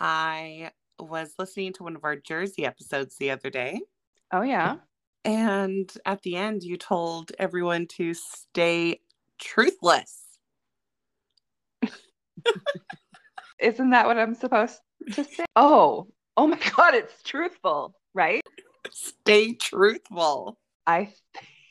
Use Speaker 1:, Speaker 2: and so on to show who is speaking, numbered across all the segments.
Speaker 1: I was listening to one of our Jersey episodes the other day.
Speaker 2: Oh, yeah.
Speaker 1: And at the end, you told everyone to stay truthless.
Speaker 2: Isn't that what I'm supposed to say? Oh, oh my God, it's truthful, right?
Speaker 1: Stay truthful.
Speaker 2: I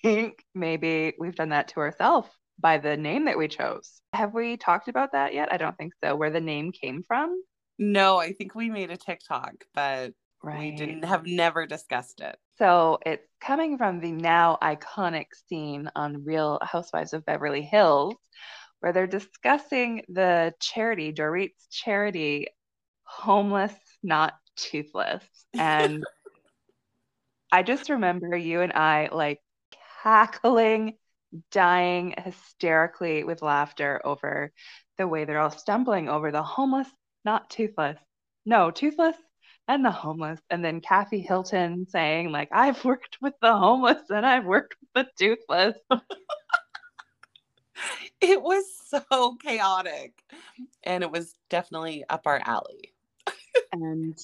Speaker 2: think maybe we've done that to ourselves by the name that we chose. Have we talked about that yet? I don't think so. Where the name came from?
Speaker 1: No, I think we made a TikTok, but
Speaker 2: Right.
Speaker 1: we didn't have never discussed it.
Speaker 2: So it's coming from the now iconic scene on Real Housewives of Beverly Hills, where they're discussing the charity, Dorit's charity, Homeless Not Toothless. And I just remember you and I like cackling, dying hysterically with laughter over the way they're all stumbling over the homeless, not toothless. No, toothless and the homeless. And then Kathy Hilton saying, like, I've worked with the homeless and I've worked with the toothless.
Speaker 1: It was so chaotic. And it was definitely up our alley.
Speaker 2: And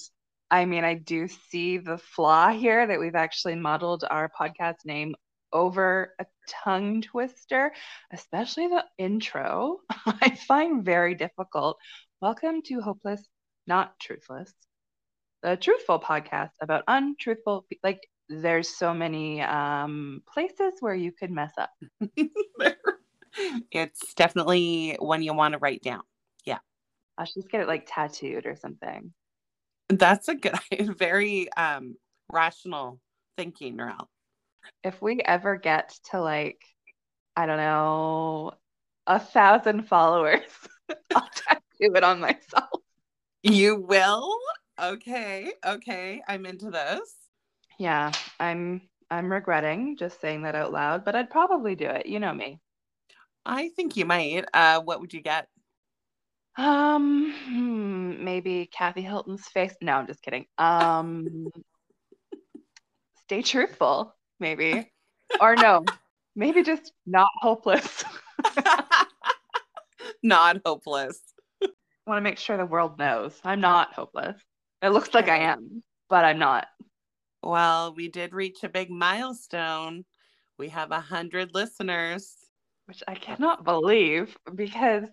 Speaker 2: I mean, I do see the flaw here that we've actually modeled our podcast name over a tongue twister, especially the intro. I find very difficult. Welcome to Hopeless, Not Truthless, the truthful podcast about untruthful. pe- Like, there's so many um, places where you could mess up.
Speaker 1: it's definitely one you want to write down. Yeah.
Speaker 2: I should just get it like tattooed or something.
Speaker 1: That's a good, very um, rational thinking, Ralph.
Speaker 2: if we ever get to like, I don't know, a thousand followers, I'll tattoo it on myself.
Speaker 1: You will? Okay. Okay. I'm into this.
Speaker 2: Yeah, I'm I'm regretting just saying that out loud, but I'd probably do it. You know me.
Speaker 1: I think you might. Uh, what would you get?
Speaker 2: Um, hmm, maybe Kathy Hilton's face. No, I'm just kidding. Um, stay truthful, maybe. Or no, maybe just not hopeless.
Speaker 1: Not hopeless.
Speaker 2: Want to make sure the world knows I'm not hopeless. It looks like I am, but I'm not.
Speaker 1: Well, we did reach a big milestone. We have a hundred listeners.
Speaker 2: which I cannot believe because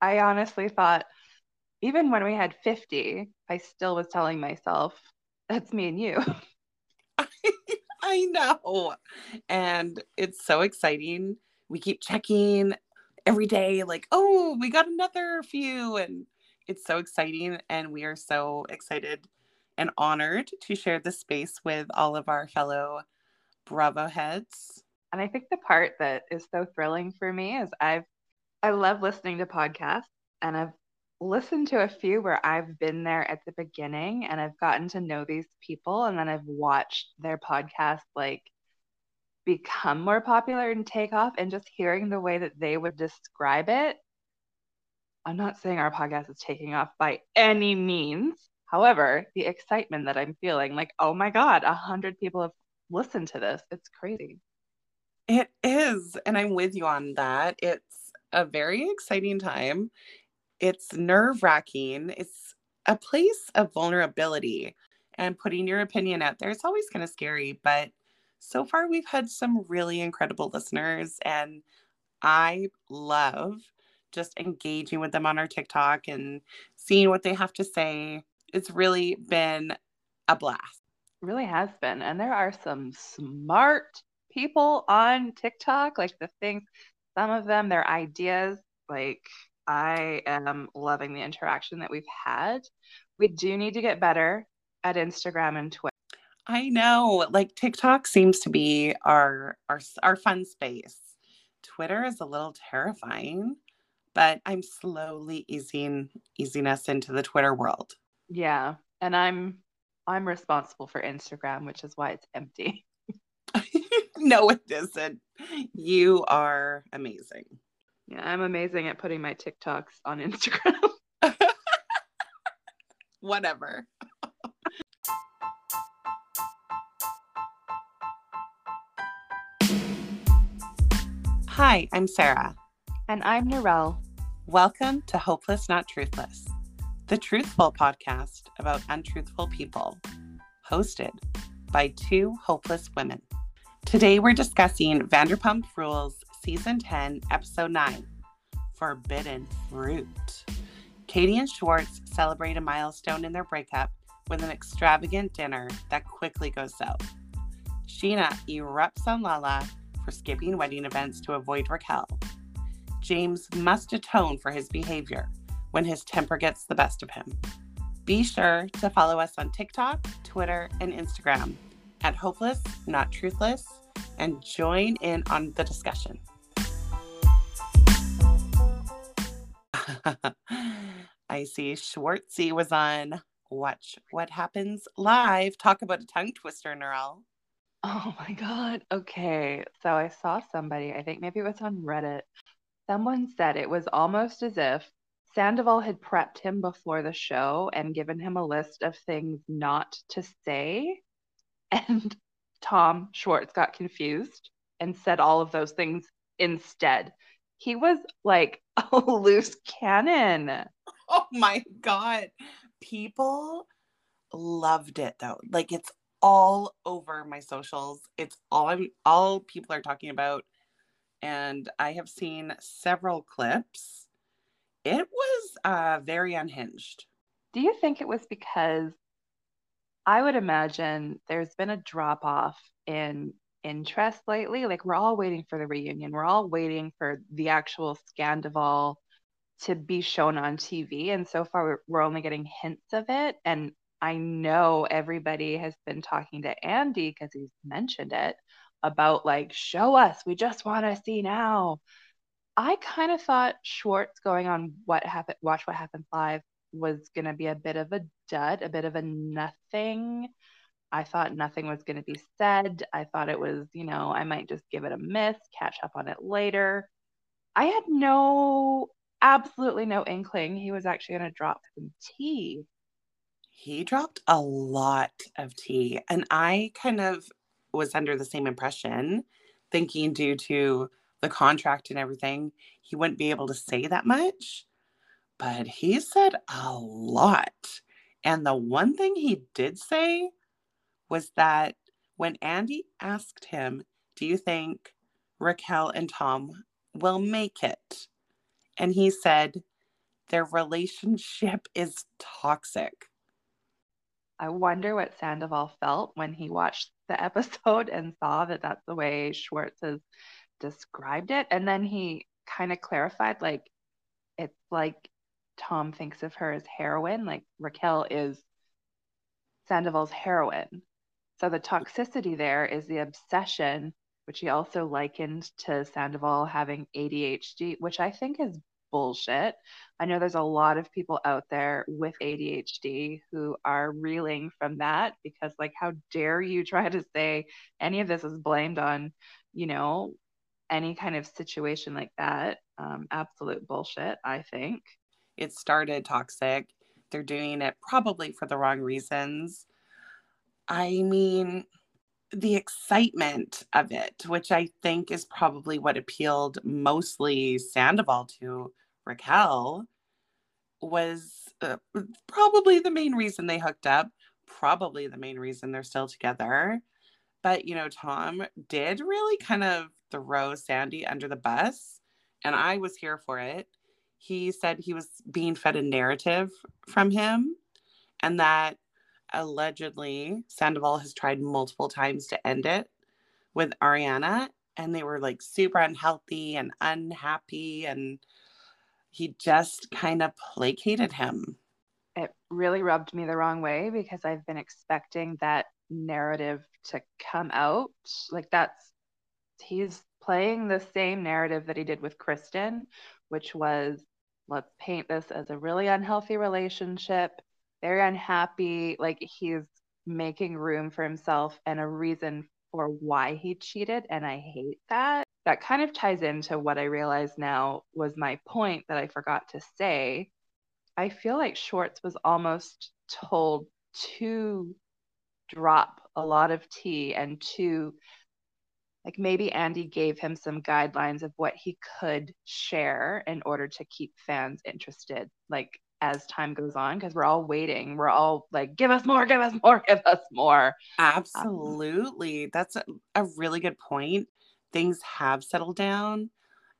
Speaker 2: I honestly thought even when we had 50, I still was telling myself, that's me and you.
Speaker 1: I know. And it's so exciting. We keep checking every day, like, oh, we got another few. And it's so exciting. And we are so excited and honored to share this space with all of our fellow Bravo heads.
Speaker 2: And I think the part that is so thrilling for me is I've I love listening to podcasts and I've listened to a few where I've been there at the beginning and I've gotten to know these people and then I've watched their podcast like become more popular and take off and just hearing the way that they would describe it. I'm not saying our podcast is taking off by any means. However, the excitement that I'm feeling, like, oh my God, a hundred people have listened to this. It's crazy.
Speaker 1: It is. And I'm with you on that. It's a very exciting time. It's nerve wracking. It's a place of vulnerability and putting your opinion out there. It's always kind of scary, but so far we've had some really incredible listeners, and I love just engaging with them on our TikTok and seeing what they have to say. It's really been a blast.
Speaker 2: really has been. And there are some smart people on TikTok, like the things, some of them, their ideas, like I am loving the interaction that we've had. We do need to get better at Instagram and Twitter.
Speaker 1: I know, like TikTok seems to be our our our fun space. Twitter is a little terrifying, but I'm slowly easing easing us into the Twitter world.
Speaker 2: Yeah. And I'm I'm responsible for Instagram, which is why it's empty.
Speaker 1: no, it isn't. You are amazing.
Speaker 2: Yeah, I'm amazing at putting my TikToks on Instagram.
Speaker 1: Whatever. Hi, I'm Sarah.
Speaker 2: And I'm Narelle.
Speaker 1: Welcome to Hopeless Not Truthless, the Truthful podcast about untruthful people, hosted by two hopeless women. Today we're discussing Vanderpump Rules Season 10, Episode 9 Forbidden Fruit. Katie and Schwartz celebrate a milestone in their breakup with an extravagant dinner that quickly goes south. Scheana erupts on Lala for skipping wedding events to avoid Raquel. James must atone for his behavior when his temper gets the best of him. Be sure to follow us on TikTok, Twitter, and Instagram at Hopeless Not Truthless and join in on the discussion. I see Schwartzy was on Watch What Happens Live. Talk about a tongue twister, Narelle.
Speaker 2: Oh my God. Okay. So I saw somebody, I think maybe it was on Reddit. Someone said it was almost as if Sandoval had prepped him before the show and given him a list of things not to say. And Tom Schwartz got confused and said all of those things instead. He was like a loose cannon.
Speaker 1: Oh my God. People loved it though. Like it's all over my socials. It's all I'm all people are talking about. And I have seen several clips. It was uh very unhinged.
Speaker 2: Do you think it was because I would imagine there's been a drop off in interest lately? Like we're all waiting for the reunion. We're all waiting for the actual Scandoval to be shown on TV. And so far, we're only getting hints of it. And I know everybody has been talking to Andy because he's mentioned it about like, show us, we just want to see now. I kind of thought Schwartz going on what happened, watch what happens live was going to be a bit of a dud, a bit of a nothing. I thought nothing was going to be said. I thought it was, you know, I might just give it a miss, catch up on it later. I had no, absolutely no inkling he was actually going to drop some tea
Speaker 1: he dropped a lot of tea. And I kind of was under the same impression, thinking due to the contract and everything, he wouldn't be able to say that much. But he said a lot. And the one thing he did say was that when Andy asked him, Do you think Raquel and Tom will make it? And he said, Their relationship is toxic.
Speaker 2: I wonder what Sandoval felt when he watched the episode and saw that that's the way Schwartz has described it. And then he kind of clarified like, it's like Tom thinks of her as heroin, like Raquel is Sandoval's heroine. So the toxicity there is the obsession, which he also likened to Sandoval having ADHD, which I think is bullshit. I know there's a lot of people out there with ADHD who are reeling from that because, like, how dare you try to say any of this is blamed on, you know, any kind of situation like that? Um, absolute bullshit, I think.
Speaker 1: It started toxic. They're doing it probably for the wrong reasons. I mean, the excitement of it, which I think is probably what appealed mostly Sandoval to Raquel, was uh, probably the main reason they hooked up, probably the main reason they're still together. But, you know, Tom did really kind of throw Sandy under the bus, and I was here for it. He said he was being fed a narrative from him and that allegedly Sandoval has tried multiple times to end it with Ariana and they were like super unhealthy and unhappy and he just kind of placated him.
Speaker 2: It really rubbed me the wrong way because I've been expecting that narrative to come out. Like that's he's playing the same narrative that he did with Kristen, which was let's paint this as a really unhealthy relationship, very unhappy. Like he's making room for himself and a reason for why he cheated. And I hate that that kind of ties into what I realize now was my point that I forgot to say. I feel like Schwartz was almost told to drop a lot of tea and to like maybe Andy gave him some guidelines of what he could share in order to keep fans interested. Like as time goes on because we're all waiting. We're all like, give us more, give us more, give us more.
Speaker 1: Absolutely. Um, That's a, a really good point. Things have settled down,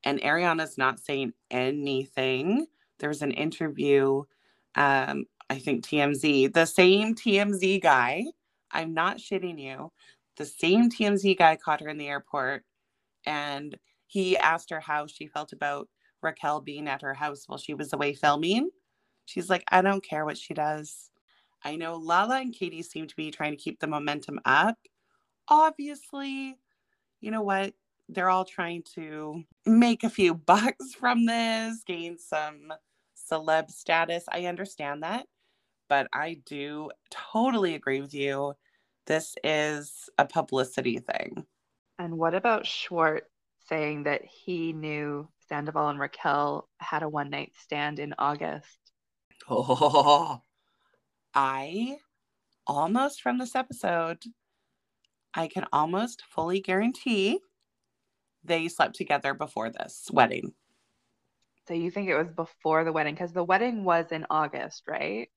Speaker 1: and Ariana's not saying anything. There's an interview, um, I think TMZ, the same TMZ guy. I'm not shitting you. The same TMZ guy caught her in the airport and he asked her how she felt about Raquel being at her house while she was away filming. She's like, I don't care what she does. I know Lala and Katie seem to be trying to keep the momentum up. Obviously, you know what? They're all trying to make a few bucks from this, gain some celeb status. I understand that. But I do totally agree with you. This is a publicity thing.
Speaker 2: And what about Schwartz saying that he knew Sandoval and Raquel had a one night stand in August?
Speaker 1: Oh, I almost from this episode, I can almost fully guarantee they slept together before this wedding.
Speaker 2: So you think it was before the wedding? Because the wedding was in August, right?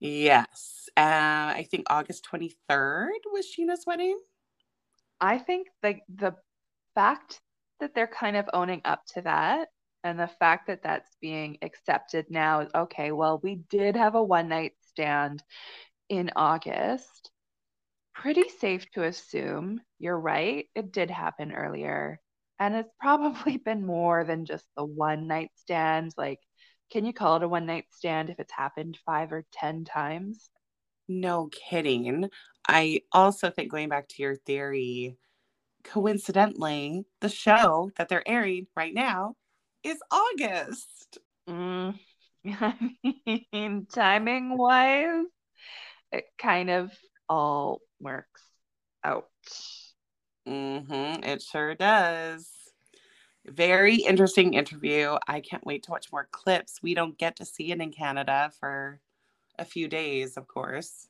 Speaker 1: Yes. Uh, I think August 23rd was Scheana's wedding.
Speaker 2: I think like the fact that they're kind of owning up to that and the fact that that's being accepted now is okay, well, we did have a one night stand in August. Pretty safe to assume you're right. It did happen earlier. And it's probably been more than just the one night stand. Like, can you call it a one night stand if it's happened five or 10 times?
Speaker 1: No kidding. I also think going back to your theory, coincidentally, the show that they're airing right now is August.
Speaker 2: Mm, I mean, timing wise, it kind of all works out.
Speaker 1: Mm-hmm, it sure does. Very interesting interview. I can't wait to watch more clips. We don't get to see it in Canada for a few days, of course.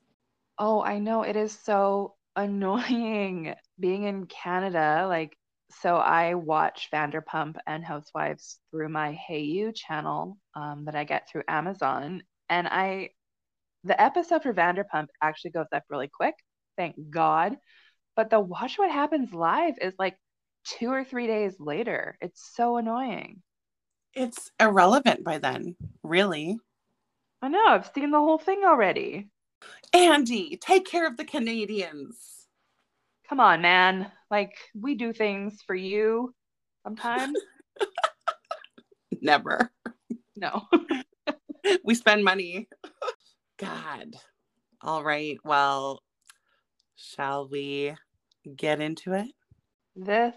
Speaker 2: Oh, I know. It is so annoying being in Canada. Like, so I watch Vanderpump and Housewives through my Hayu channel um, that I get through Amazon. And I, the episode for Vanderpump actually goes up really quick. Thank God. But the Watch What Happens Live is like two or three days later. It's so annoying.
Speaker 1: It's irrelevant by then, really.
Speaker 2: I know. I've seen the whole thing already.
Speaker 1: Andy, take care of the Canadians.
Speaker 2: Come on, man. Like, we do things for you sometimes.
Speaker 1: Never.
Speaker 2: No.
Speaker 1: we spend money. God. All right. Well, shall we get into it?
Speaker 2: This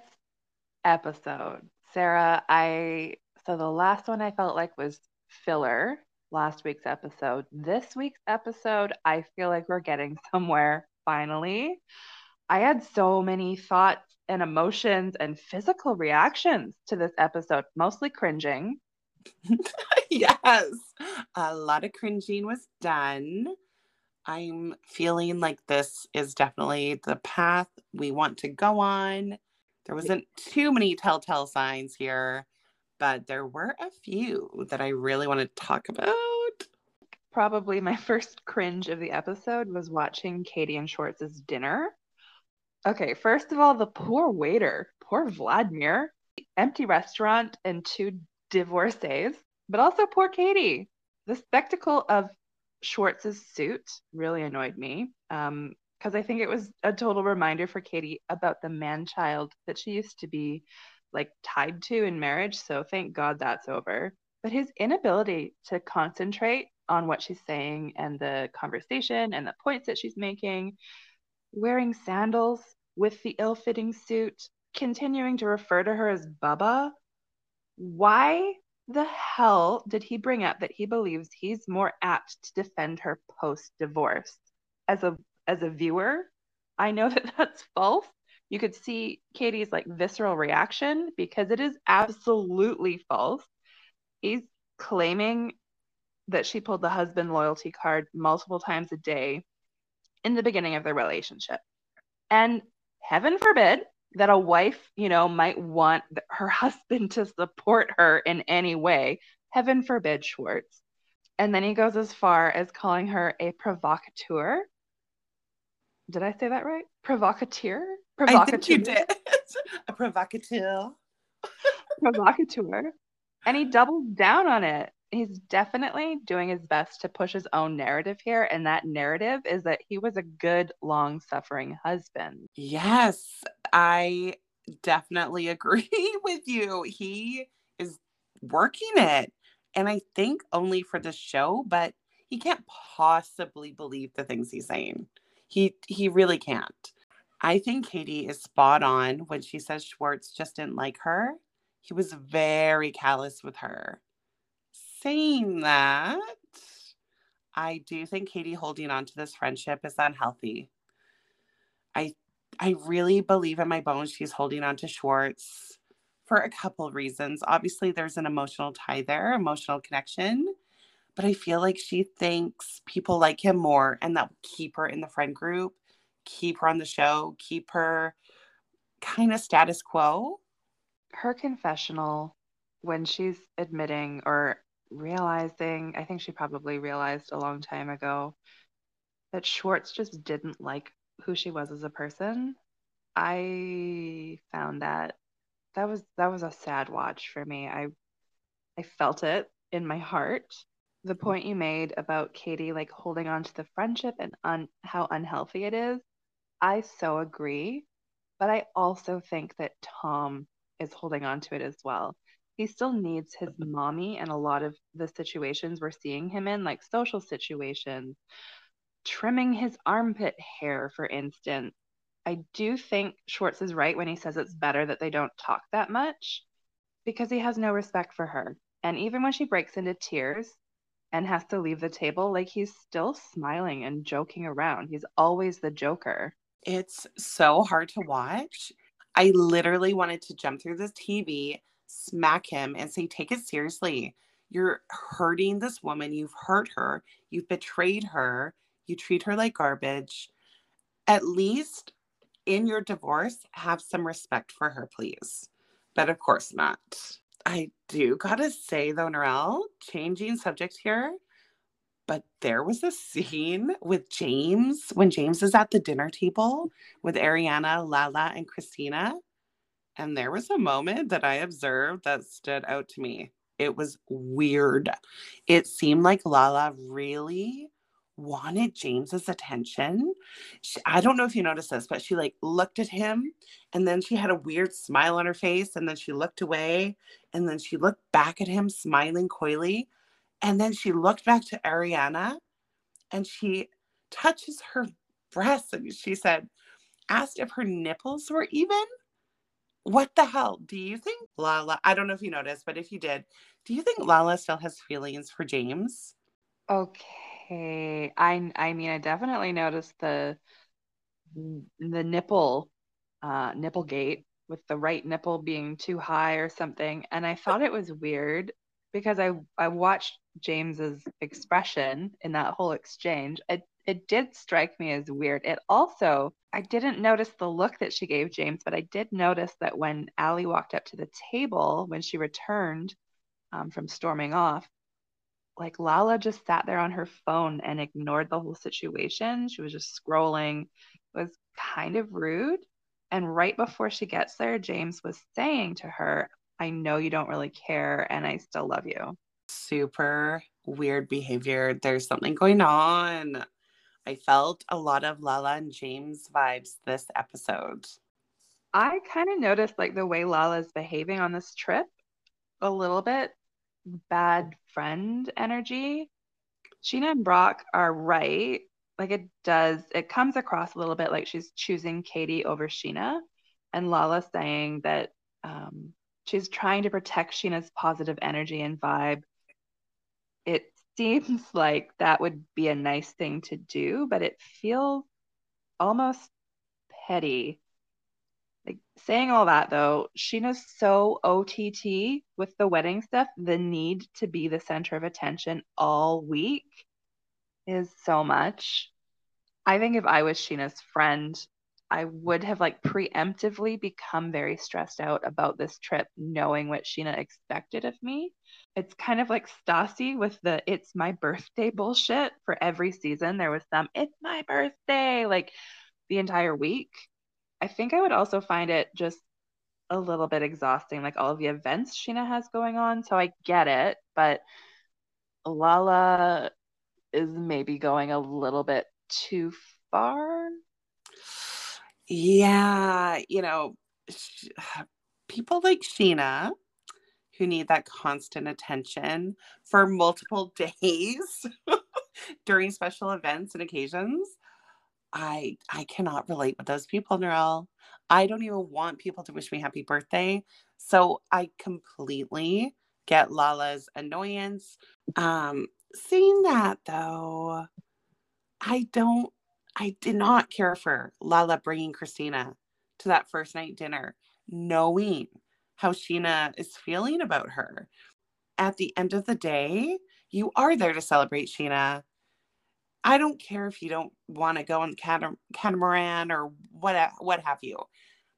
Speaker 2: episode, Sarah, I so the last one I felt like was filler last week's episode. This week's episode, I feel like we're getting somewhere finally. I had so many thoughts and emotions and physical reactions to this episode, mostly cringing.
Speaker 1: yes, a lot of cringing was done. I'm feeling like this is definitely the path we want to go on. There wasn't too many telltale signs here but there were a few that I really want to talk about.
Speaker 2: Probably my first cringe of the episode was watching Katie and Schwartz's dinner. Okay, first of all, the poor waiter, poor Vladimir, empty restaurant and two divorcees, but also poor Katie. The spectacle of Schwartz's suit really annoyed me because um, I think it was a total reminder for Katie about the man child that she used to be like tied to in marriage. So thank God that's over. But his inability to concentrate on what she's saying and the conversation and the points that she's making, wearing sandals with the ill fitting suit, continuing to refer to her as Bubba. Why the hell did he bring up that he believes he's more apt to defend her post divorce? As a as a viewer, I know that that's false, you could see Katie's like visceral reaction because it is absolutely false. He's claiming that she pulled the husband loyalty card multiple times a day in the beginning of their relationship. And heaven forbid that a wife, you know, might want her husband to support her in any way. Heaven forbid, Schwartz. And then he goes as far as calling her a provocateur. Did I say that right? Provocateur?
Speaker 1: I think you did. a provocateur.
Speaker 2: provocateur. And he doubles down on it. He's definitely doing his best to push his own narrative here. And that narrative is that he was a good, long suffering husband.
Speaker 1: Yes, I definitely agree with you. He is working it. And I think only for the show, but he can't possibly believe the things he's saying. He he really can't. I think Katie is spot on when she says Schwartz just didn't like her. He was very callous with her. Saying that, I do think Katie holding on to this friendship is unhealthy. I I really believe in my bones she's holding on to Schwartz for a couple reasons. Obviously, there's an emotional tie there, emotional connection, but I feel like she thinks people like him more and that will keep her in the friend group, keep her on the show, keep her kind of status quo.
Speaker 2: Her confessional when she's admitting or realizing, I think she probably realized a long time ago that Schwartz just didn't like who she was as a person. I found that that was that was a sad watch for me. I I felt it in my heart. The mm-hmm. point you made about Katie like holding on to the friendship and un- how unhealthy it is, I so agree. But I also think that Tom is holding on to it as well. He still needs his mommy and a lot of the situations we're seeing him in, like social situations, trimming his armpit hair, for instance. I do think Schwartz is right when he says it's better that they don't talk that much because he has no respect for her. And even when she breaks into tears and has to leave the table, like he's still smiling and joking around. He's always the joker.
Speaker 1: It's so hard to watch. I literally wanted to jump through this TV, smack him, and say, Take it seriously. You're hurting this woman. You've hurt her. You've betrayed her. You treat her like garbage. At least in your divorce, have some respect for her, please. But of course not. I do gotta say though, Narelle, changing subject here, but there was a scene with James when James is at the dinner table with Ariana, Lala, and Kristina. And there was a moment that I observed that stood out to me. It was weird. It seemed like Lala really wanted James's attention. She, I don't know if you noticed this, but she like looked at him and then she had a weird smile on her face and then she looked away and then she looked back at him smiling coyly and then she looked back to Ariana and she touches her breasts and she said asked if her nipples were even. What the hell? Do you think Lala, I don't know if you noticed, but if you did, do you think Lala still has feelings for James?
Speaker 2: Okay. I I mean, I definitely noticed the the nipple uh nipple gate with the right nipple being too high or something. And I thought it was weird because I I watched James's expression in that whole exchange. It it did strike me as weird. It also I didn't notice the look that she gave James, but I did notice that when Allie walked up to the table when she returned um, from storming off, like Lala just sat there on her phone and ignored the whole situation. She was just scrolling. It was kind of rude. And right before she gets there, James was saying to her, I know you don't really care and I still love you.
Speaker 1: Super weird behavior. There's something going on. I felt a lot of Lala and James vibes this episode.
Speaker 2: I kind of noticed like the way Lala's behaving on this trip a little bit bad friend energy. Scheana and Brock are right. Like it does, it comes across a little bit like she's choosing Katie over Scheana, And Lala saying that um, she's trying to protect Scheana's positive energy and vibe. It seems like that would be a nice thing to do, but it feels almost petty like saying all that though, Scheana's so OTT with the wedding stuff. The need to be the center of attention all week is so much. I think if I was Scheana's friend, I would have like preemptively become very stressed out about this trip, knowing what Scheana expected of me. It's kind of like Stassi with the it's my birthday bullshit for every season. There was some it's my birthday, like the entire week. I think I would also find it just a little bit exhausting, like all of the events Scheana has going on. So I get it, but Lala is maybe going a little bit too far.
Speaker 1: Yeah, you know, sh- people like Scheana who need that constant attention for multiple days during special events and occasions. I I cannot relate with those people, Narelle. I don't even want people to wish me happy birthday. So I completely get Lala's annoyance. Um, seeing that though, I don't, I did not care for Lala bringing Kristina to that first night dinner, knowing how Scheana is feeling about her. At the end of the day, you are there to celebrate Scheana. I don't care if you don't want to go on the catamaran or what what have you,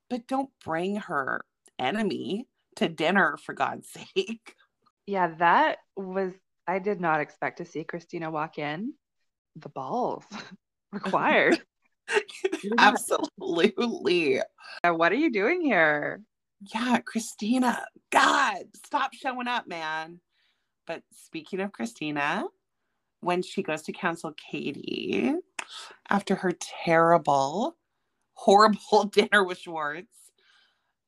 Speaker 1: but don't bring her enemy to dinner for God's sake.
Speaker 2: Yeah, that was I did not expect to see Kristina walk in. The balls required.
Speaker 1: Absolutely.
Speaker 2: What are you doing here?
Speaker 1: Yeah, Kristina. God, stop showing up, man. But speaking of Kristina, when she goes to counsel Katie after her terrible, horrible dinner with Schwartz,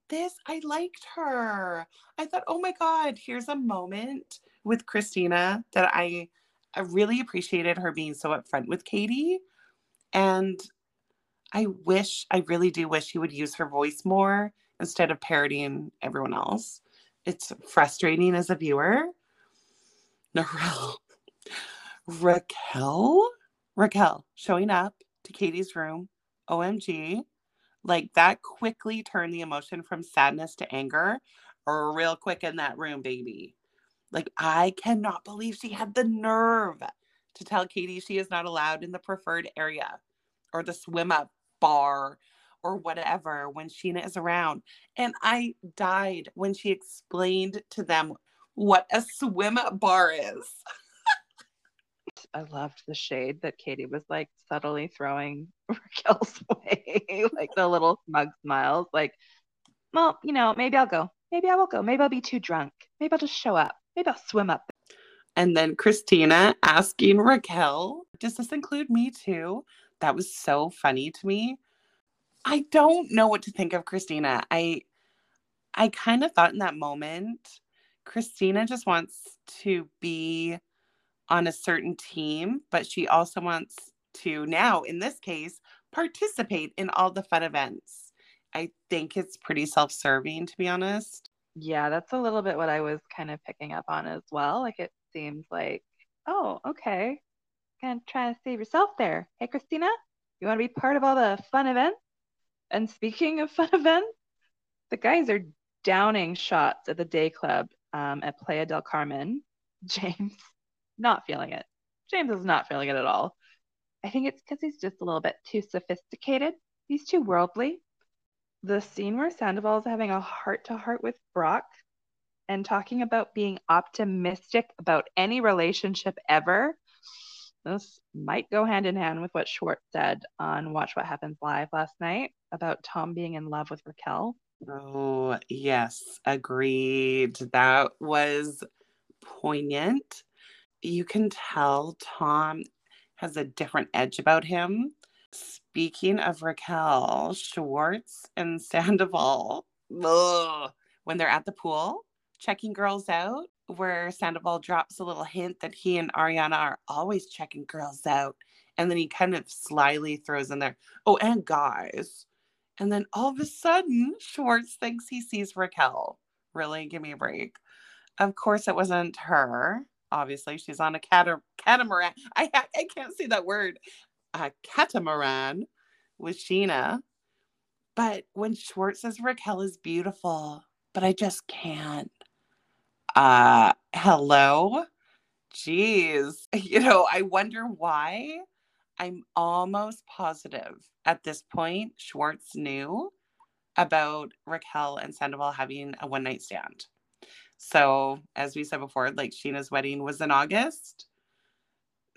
Speaker 1: this, I liked her. I thought, oh my God, here's a moment with Kristina that I, I really appreciated her being so upfront with Katie. And I wish, I really do wish he would use her voice more instead of parodying everyone else. It's frustrating as a viewer. Narelle. Raquel? Raquel showing up to Katie's room. OMG. Like that quickly turned the emotion from sadness to anger real quick in that room, baby. Like, I cannot believe she had the nerve to tell Katie she is not allowed in the preferred area or the swim up bar or whatever when Scheana is around. And I died when she explained to them what a swim up bar is.
Speaker 2: I loved the shade that Katie was like subtly throwing Raquel's way, like the little smug smiles, like, well, you know, maybe I'll go. Maybe I will go. Maybe I'll be too drunk. Maybe I'll just show up. Maybe I'll swim up.
Speaker 1: And then Kristina asking Raquel, does this include me too? That was so funny to me. I don't know what to think of Kristina. I I kind of thought in that moment, Kristina just wants to be on a certain team, but she also wants to now, in this case, participate in all the fun events. I think it's pretty self serving, to be honest.
Speaker 2: Yeah, that's a little bit what I was kind of picking up on as well. Like it seems like, oh, okay. Kind of trying to save yourself there. Hey, Kristina, you want to be part of all the fun events? And speaking of fun events, the guys are downing shots at the day club um, at Playa del Carmen. James, not feeling it. James is not feeling it at all. I think it's because he's just a little bit too sophisticated. He's too worldly the scene where Sandoval is having a heart to heart with Brock and talking about being optimistic about any relationship ever. This might go hand in hand with what Schwartz said on Watch What Happens Live last night about Tom being in love with Raquel.
Speaker 1: Oh, yes, agreed. That was poignant. You can tell Tom has a different edge about him Speaking of Raquel, Schwartz and Sandoval, ugh, when they're at the pool checking girls out, where Sandoval drops a little hint that he and Ariana are always checking girls out. And then he kind of slyly throws in there, oh, and guys. And then all of a sudden, Schwartz thinks he sees Raquel. Really? Give me a break. Of course, it wasn't her. Obviously, she's on a catamaran. I, I can't say that word a catamaran with Scheana. But when Schwartz says Raquel is beautiful, but I just can't. Uh, hello? Jeez. You know, I wonder why I'm almost positive at this point Schwartz knew about Raquel and Sandoval having a one night stand. So, as we said before, like Scheana's wedding was in August.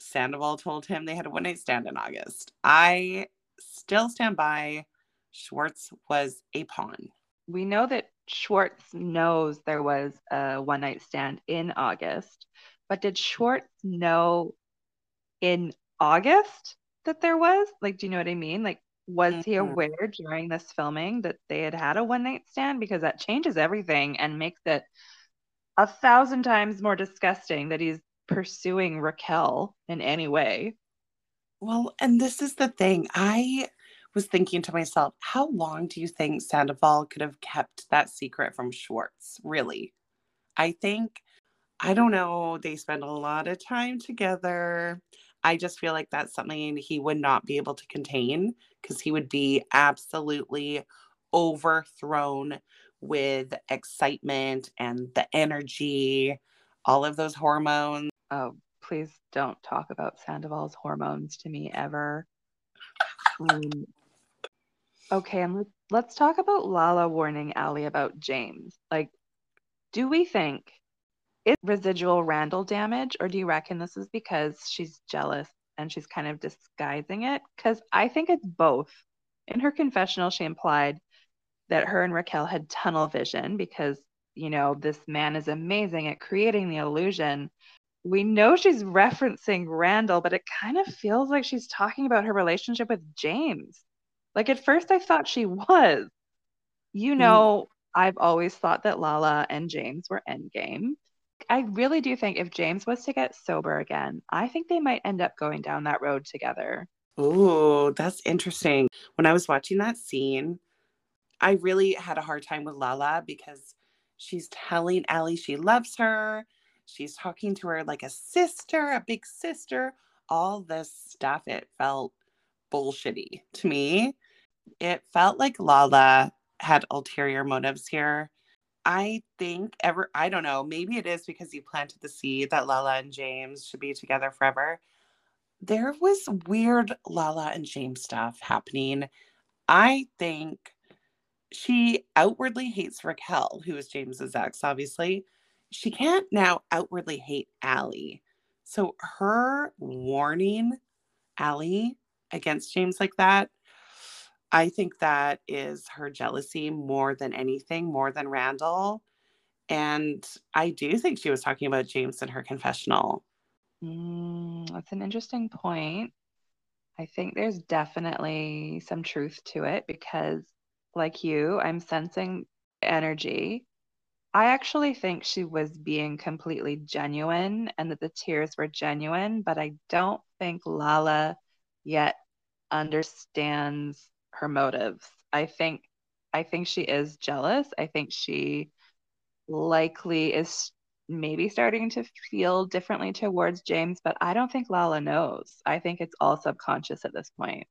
Speaker 1: Sandoval told him they had a one night stand in August. I still stand by Schwartz was a pawn.
Speaker 2: We know that Schwartz knows there was a one night stand in August, but did Schwartz know in August that there was? Like, do you know what I mean? Like, was mm-hmm. he aware during this filming that they had had a one night stand? Because that changes everything and makes it a thousand times more disgusting that he's pursuing Raquel in any way.
Speaker 1: Well, and this is the thing. I was thinking to myself, how long do you think Sandoval could have kept that secret from Schwartz? Really? I think, I don't know, they spend a lot of time together. I just feel like that's something he would not be able to contain because he would be absolutely overthrown with excitement and the energy, all of those hormones.
Speaker 2: Oh, please don't talk about Sandoval's hormones to me ever. Um, okay, and let's talk about Lala warning Ali about James. Like, do we think it's residual Randall damage, or do you reckon this is because she's jealous and she's kind of disguising it? Because I think it's both. In her confessional, she implied that her and Raquel had tunnel vision because, you know, this man is amazing at creating the illusion. We know she's referencing Randall, but it kind of feels like she's talking about her relationship with James. Like at first, I thought she was. You mm. know, mm. I've always thought that Lala and James were endgame. I really do think if James was to get sober again, I think they might end up going down that road together.
Speaker 1: Oh, that's interesting. When I was watching that scene, I really had a hard time with Lala because she's telling Ali she loves her. She's talking to her like a sister, a big sister. All this stuff, it felt bullshitty to me. It felt like Lala had ulterior motives here. I think ever I don't know, maybe it is because he planted the seed that Lala and James should be together forever. There was weird Lala and James stuff happening. I think she outwardly hates Raquel, who is James's ex, obviously. She can't now outwardly hate Allie. So her warning Ali against James like that, I think that is her jealousy more than anything, more than Randall. And I do think she was talking about James in her confessional.
Speaker 2: Mm, that's an interesting point. I think there's definitely some truth to it because like you, I'm sensing energy. I actually think she was being completely genuine and that the tears were genuine, but I don't think Lala yet understands her motives. I think I think she is jealous. I think she likely is maybe starting to feel differently towards James, but I don't think Lala knows. I think it's all subconscious at this point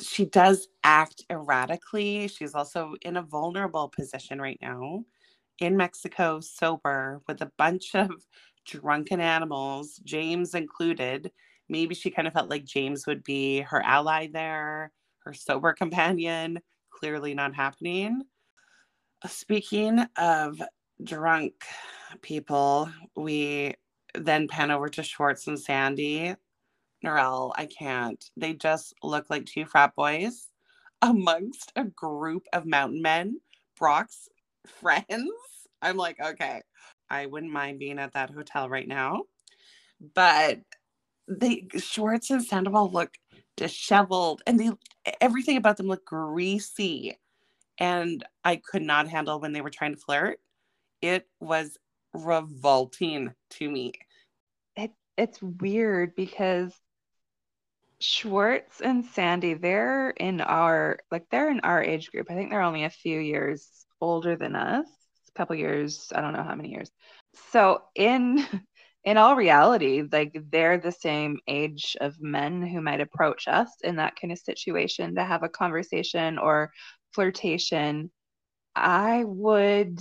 Speaker 1: she does act erratically. She's also in a vulnerable position right now in Mexico, sober, with a bunch of drunken animals, James included. Maybe she kind of felt like James would be her ally there, her sober companion. Clearly not happening. Speaking of drunk people, we then pan over to Schwartz and Sandy. Narelle, I can't. They just look like two frat boys amongst a group of mountain men, Brock's friends. I'm like, okay, I wouldn't mind being at that hotel right now. But they Schwartz and Sandoval look disheveled and they everything about them look greasy. And I could not handle when they were trying to flirt. It was revolting to me.
Speaker 2: It it's weird because Schwartz and Sandy, they're in our like they're in our age group. I think they're only a few years older than us. A couple years, I don't know how many years. So in in all reality, like they're the same age of men who might approach us in that kind of situation to have a conversation or flirtation. I would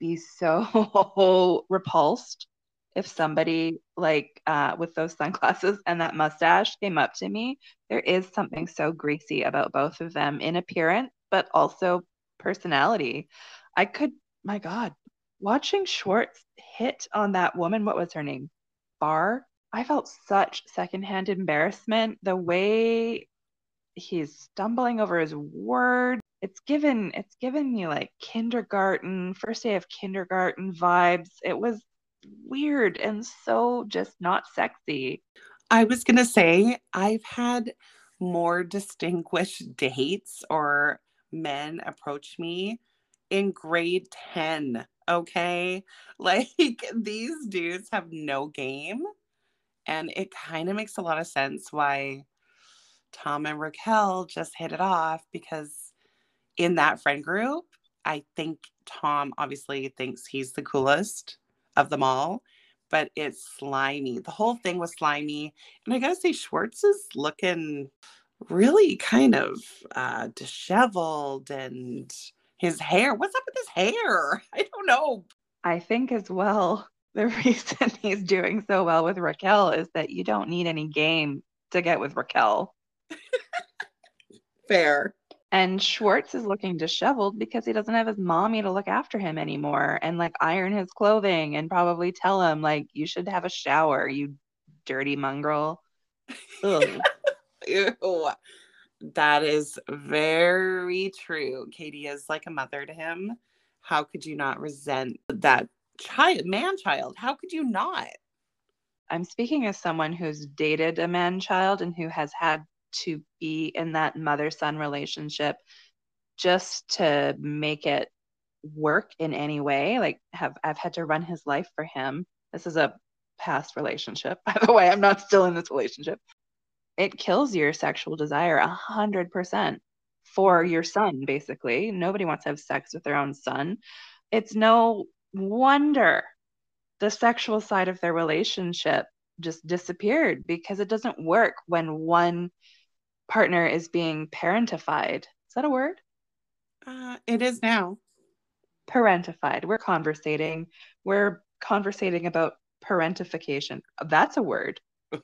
Speaker 2: be so repulsed if somebody like uh, with those sunglasses and that mustache came up to me. There is something so greasy about both of them in appearance, but also personality. I could, my God, watching Schwartz hit on that woman, what was her name? Bar. I felt such secondhand embarrassment. The way he's stumbling over his words. It's given it's given me like kindergarten, first day of kindergarten vibes. It was weird and so just not sexy.
Speaker 1: I was going to say, I've had more distinguished dates or men approach me in grade 10. Okay. Like these dudes have no game. And it kind of makes a lot of sense why Tom and Raquel just hit it off because in that friend group, I think Tom obviously thinks he's the coolest of them all, but it's slimy. The whole thing was slimy. And I gotta say, Schwartz is looking really kind of uh, disheveled and his hair. What's up with his hair? I don't know.
Speaker 2: I think as well, the reason he's doing so well with Raquel is that you don't need any game to get with Raquel.
Speaker 1: Fair.
Speaker 2: And Schwartz is looking disheveled because he doesn't have his mommy to look after him anymore and like iron his clothing and probably tell him like you should have a shower, you dirty mongrel.
Speaker 1: Ew. That is very true. Katie is like a mother to him. How could you not resent that child, man child? How could you not?
Speaker 2: I'm speaking as someone who's dated a man child and who has had to be in that mother son relationship just to make it work in any way like have i've had to run his life for him this is a past relationship by the way i'm not still in this relationship it kills your sexual desire a hundred percent for your son basically nobody wants to have sex with their own son it's no wonder the sexual side of their relationship just disappeared because it doesn't work when one partner is being parentified. Is that a word?
Speaker 1: Uh, it is now.
Speaker 2: Parentified. We're conversating. We're conversating about parentification. That's a word.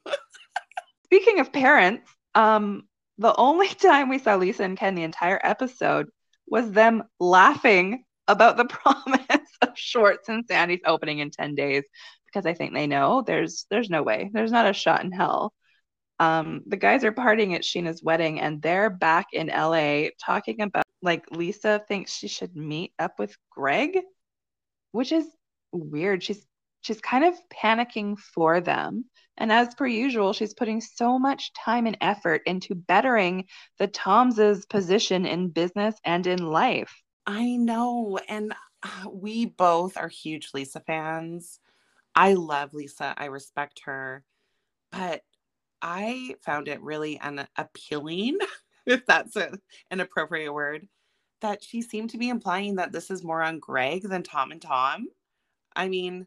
Speaker 2: Speaking of parents, um, the only time we saw Lisa and Ken the entire episode was them laughing about the promise of Schwartz and Sandy's opening in 10 days because I think they know there's there's no way. There's not a shot in hell um, the guys are partying at Scheana's wedding and they're back in LA talking about like Lisa thinks she should meet up with Greg, which is weird. She's she's kind of panicking for them. And as per usual, she's putting so much time and effort into bettering the Toms's position in business and in life.
Speaker 1: I know. And uh, we both are huge Lisa fans. I love Lisa. I respect her. But I found it really unappealing, if that's a, an appropriate word, that she seemed to be implying that this is more on Greg than Tom and Tom. I mean,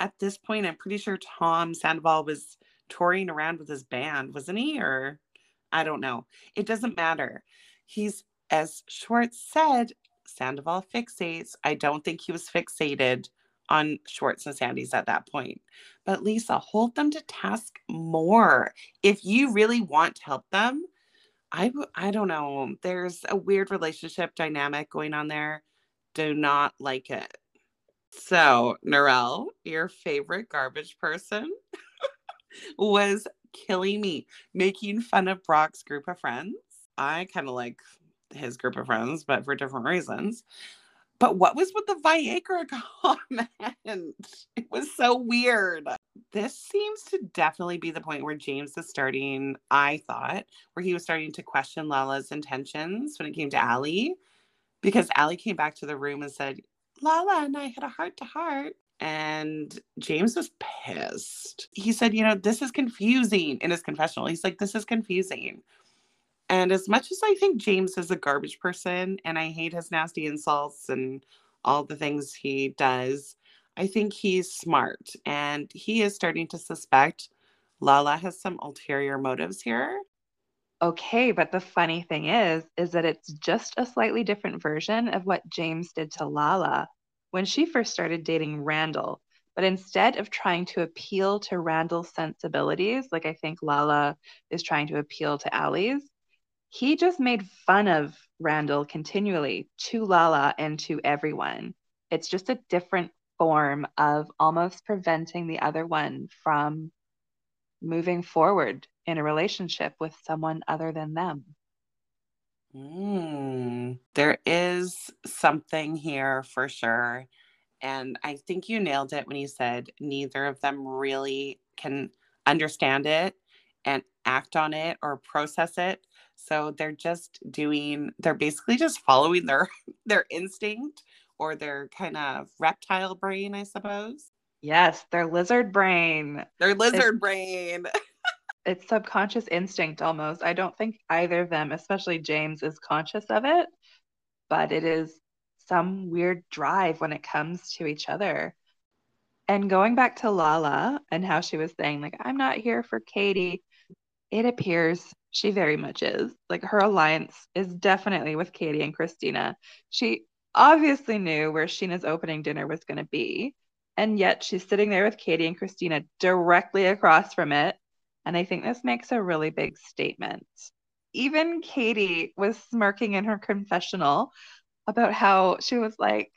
Speaker 1: at this point, I'm pretty sure Tom Sandoval was touring around with his band, wasn't he? Or I don't know. It doesn't matter. He's, as Schwartz said, Sandoval fixates. I don't think he was fixated on Schwartz and Sandy's at that point. But Lisa, hold them to task more. If you really want to help them, I I don't know. There's a weird relationship dynamic going on there. Do not like it. So, Narelle, your favorite garbage person was killing me, making fun of Brock's group of friends. I kind of like his group of friends, but for different reasons. But what was with the Viagra comment? It was so weird. This seems to definitely be the point where James is starting, I thought, where he was starting to question Lala's intentions when it came to Allie. Because Allie came back to the room and said, Lala and I had a heart to heart. And James was pissed. He said, You know, this is confusing in his confessional. He's like, This is confusing. And as much as I think James is a garbage person and I hate his nasty insults and all the things he does, I think he's smart and he is starting to suspect Lala has some ulterior motives here.
Speaker 2: Okay, but the funny thing is is that it's just a slightly different version of what James did to Lala when she first started dating Randall. But instead of trying to appeal to Randall's sensibilities, like I think Lala is trying to appeal to Ali's, he just made fun of Randall continually to Lala and to everyone. It's just a different form of almost preventing the other one from moving forward in a relationship with someone other than them.
Speaker 1: Mm, there is something here for sure. And I think you nailed it when you said neither of them really can understand it and act on it or process it. So they're just doing, they're basically just following their their instinct or their kind of reptile brain, I suppose.
Speaker 2: Yes, their lizard brain.
Speaker 1: Their lizard it's, brain.
Speaker 2: it's subconscious instinct almost. I don't think either of them, especially James, is conscious of it, but it is some weird drive when it comes to each other. And going back to Lala and how she was saying, like, I'm not here for Katie, it appears she very much is. Like, her alliance is definitely with Katie and Kristina. She obviously knew where Scheana's opening dinner was going to be. And yet she's sitting there with Katie and Kristina directly across from it. And I think this makes a really big statement. Even Katie was smirking in her confessional about how she was like,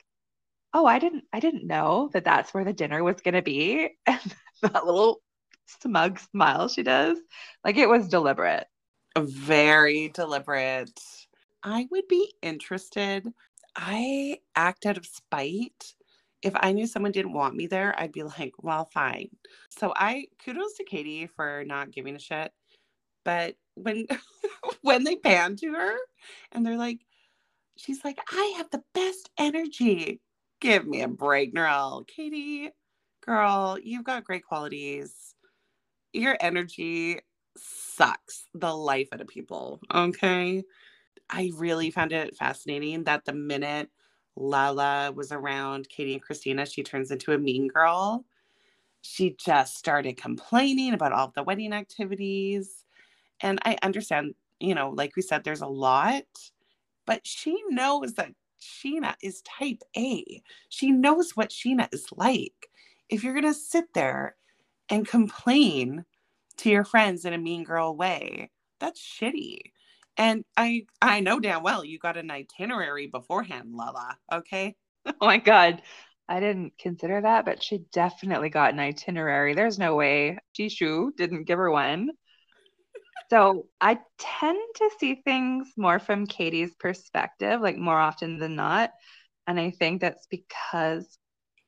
Speaker 2: "Oh, I didn't I didn't know that that's where the dinner was going to be." And that little smug smile she does, like it was deliberate.
Speaker 1: Very deliberate. I would be interested. I act out of spite. If I knew someone didn't want me there, I'd be like, well, fine. So I kudos to Katie for not giving a shit. But when when they pan to her and they're like, she's like, I have the best energy. Give me a break, girl. Katie, girl, you've got great qualities. Your energy sucks the life out of people. Okay. I really found it fascinating that the minute Lala was around Katie and Kristina, she turns into a mean girl. She just started complaining about all the wedding activities. And I understand, you know, like we said, there's a lot but she knows that Scheana is type A. She knows what Scheana is like. If you're going to sit there and complain to your friends in a mean girl way, that's shitty. And I I know damn well you got an itinerary beforehand, Lala, okay?
Speaker 2: Oh my god. I didn't consider that, but she definitely got an itinerary. There's no way Jishu didn't give her one. So I tend to see things more from Katie's perspective, like more often than not. And I think that's because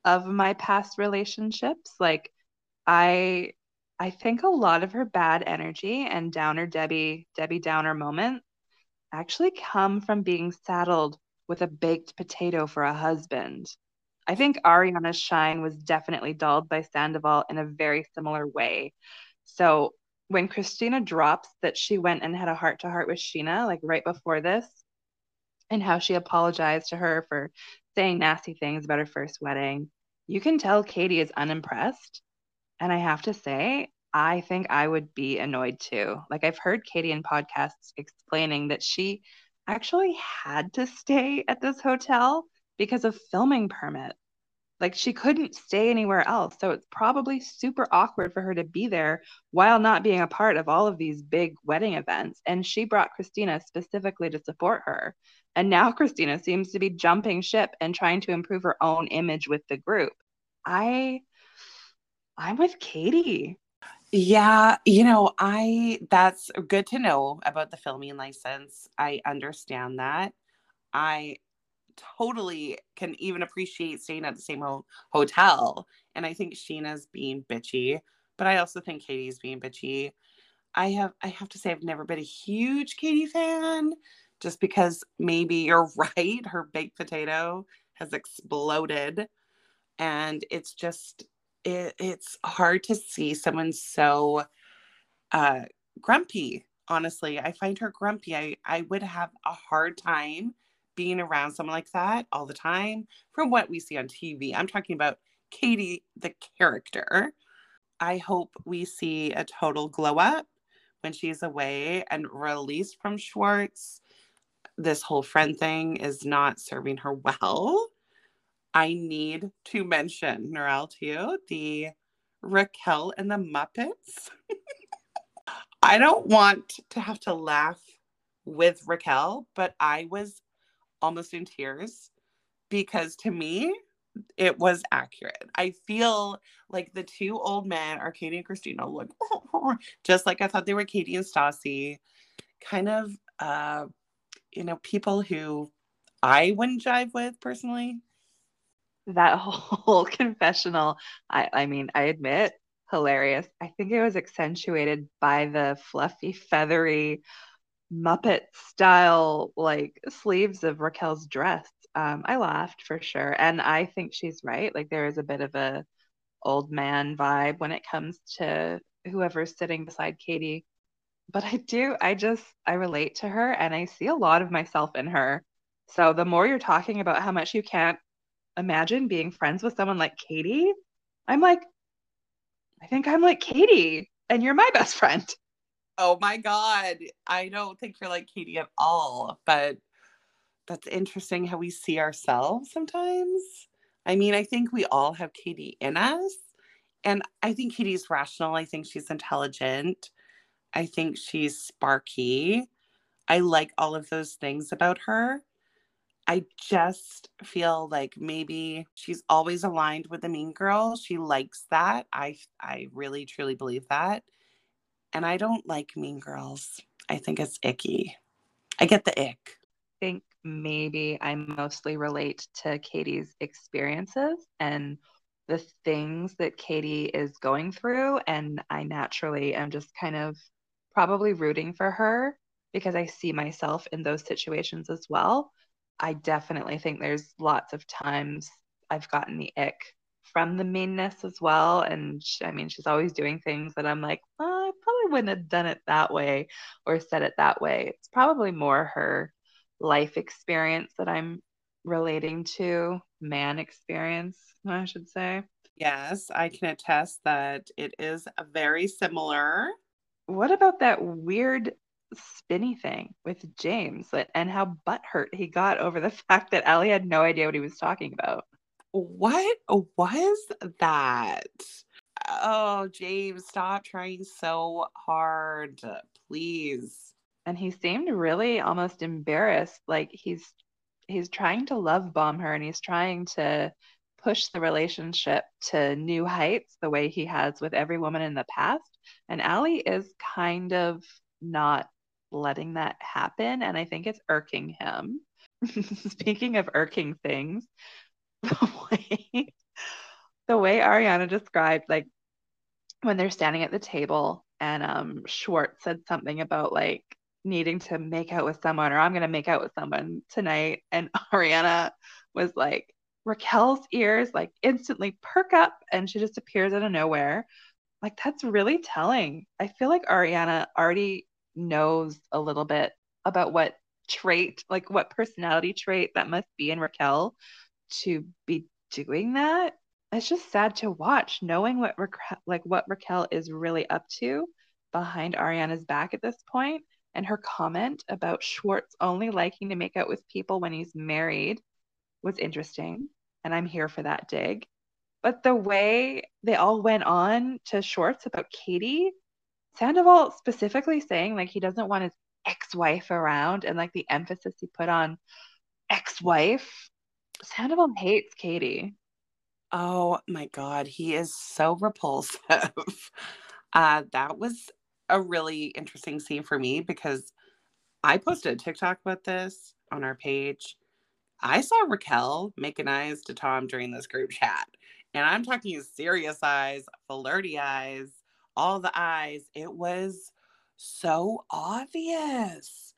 Speaker 2: of my past relationships. Like I I think a lot of her bad energy and downer Debbie Debbie Downer moments actually come from being saddled with a baked potato for a husband. I think Ariana's shine was definitely dulled by Sandoval in a very similar way. So when Kristina drops that she went and had a heart to heart with Scheana, like right before this, and how she apologized to her for saying nasty things about her first wedding, you can tell Katie is unimpressed. And I have to say, I think I would be annoyed too. Like I've heard Katie in podcasts explaining that she actually had to stay at this hotel because of filming permit. Like she couldn't stay anywhere else. So it's probably super awkward for her to be there while not being a part of all of these big wedding events. And she brought Kristina specifically to support her. And now Kristina seems to be jumping ship and trying to improve her own image with the group. I I'm with Katie.
Speaker 1: Yeah, you know, I that's good to know about the filming license. I understand that. I totally can even appreciate staying at the same ho- hotel. And I think Scheana's being bitchy, but I also think Katie's being bitchy. I have I have to say I've never been a huge Katie fan just because maybe you're right, her baked potato has exploded and it's just it, it's hard to see someone so uh grumpy honestly i find her grumpy i i would have a hard time being around someone like that all the time from what we see on TV. I'm talking about Katie, the character. I hope we see a total glow up when she's away and released from Schwartz. This whole friend thing is not serving her well. I need to mention, Narelle, to you, the Raquel and the Muppets. I don't want to have to laugh with Raquel, but I was almost in tears because to me, it was accurate. I feel like the two old men are Katie and Kristina, look just like I thought they were Katie and Stassi, kind of, uh, you know, people who I wouldn't jive with personally.
Speaker 2: That whole confessional, I, I mean, I admit, hilarious. I think it was accentuated by the fluffy, feathery Muppet style like sleeves of Raquel's dress. Um, I laughed for sure, and I think she's right. Like there is a bit of a old man vibe when it comes to whoever's sitting beside Katie. But I do, I just I relate to her, and I see a lot of myself in her. So the more you're talking about how much you can't imagine being friends with someone like Katie, I'm like, I think I'm like Katie, and you're my best friend.
Speaker 1: Oh my God. I don't think you're like Katie at all, but that's interesting how we see ourselves sometimes. I mean, I think we all have Katie in us. And I think Katie's rational. I think she's intelligent. I think she's sparky. I like all of those things about her. I just feel like maybe she's always aligned with the mean girl. She likes that. I I really truly believe that. And I don't like mean girls. I think it's icky. I get the ick.
Speaker 2: I think maybe I mostly relate to Katie's experiences and the things that Katie is going through. And I naturally am just kind of probably rooting for her because I see myself in those situations as well. I definitely think there's lots of times I've gotten the ick from the meanness as well. And she, I mean, she's always doing things that I'm like, oh, I probably wouldn't have done it that way or said it that way. It's probably more her life experience that I'm relating to, man experience, I should say.
Speaker 1: Yes, I can attest that it is very similar.
Speaker 2: What about that weird spinny thing with James and how butthurt he got over the fact that Ali had no idea what he was talking about.
Speaker 1: What was that? Oh, James, stop trying so hard, please.
Speaker 2: And he seemed really almost embarrassed, like he's he's trying to love bomb her and he's trying to push the relationship to new heights the way he has with every woman in the past. And Ali is kind of not letting that happen. And I think it's irking him. Speaking of irking things, the way, the way Ariana described, like when they're standing at the table and um, Schwartz said something about like needing to make out with someone or I'm going to make out with someone tonight. And Ariana was like, Raquel's ears like instantly perk up and she just appears out of nowhere. Like, that's really telling. I feel like Ariana already knows a little bit about what trait, like what personality trait that must be in Raquel to be doing that. It's just sad to watch knowing what like what Raquel is really up to behind Ariana's back at this point and her comment about Schwartz only liking to make out with people when he's married was interesting and I'm here for that dig. But the way they all went on to Schwartz about Katie Sandoval specifically saying like he doesn't want his ex-wife around and like the emphasis he put on ex-wife. Sandoval hates Katie.
Speaker 1: Oh my god, he is so repulsive. uh that was a really interesting scene for me because I posted a TikTok about this on our page. I saw Raquel making eyes to Tom during this group chat. And I'm talking serious eyes, flirty eyes, all the eyes. It was so obvious.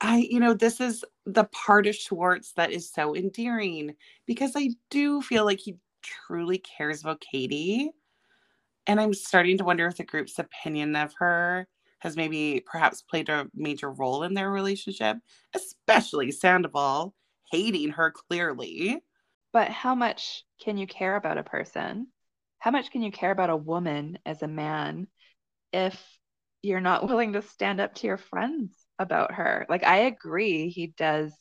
Speaker 1: I, you know, this is the part of Schwartz that is so endearing because I do feel like he truly cares about Katie. And I'm starting to wonder if the group's opinion of her has maybe perhaps played a major role in their relationship, especially Sandoval hating her clearly.
Speaker 2: But how much can you care about a person how much can you care about a woman as a man if you're not willing to stand up to your friends about her? Like, I agree, he does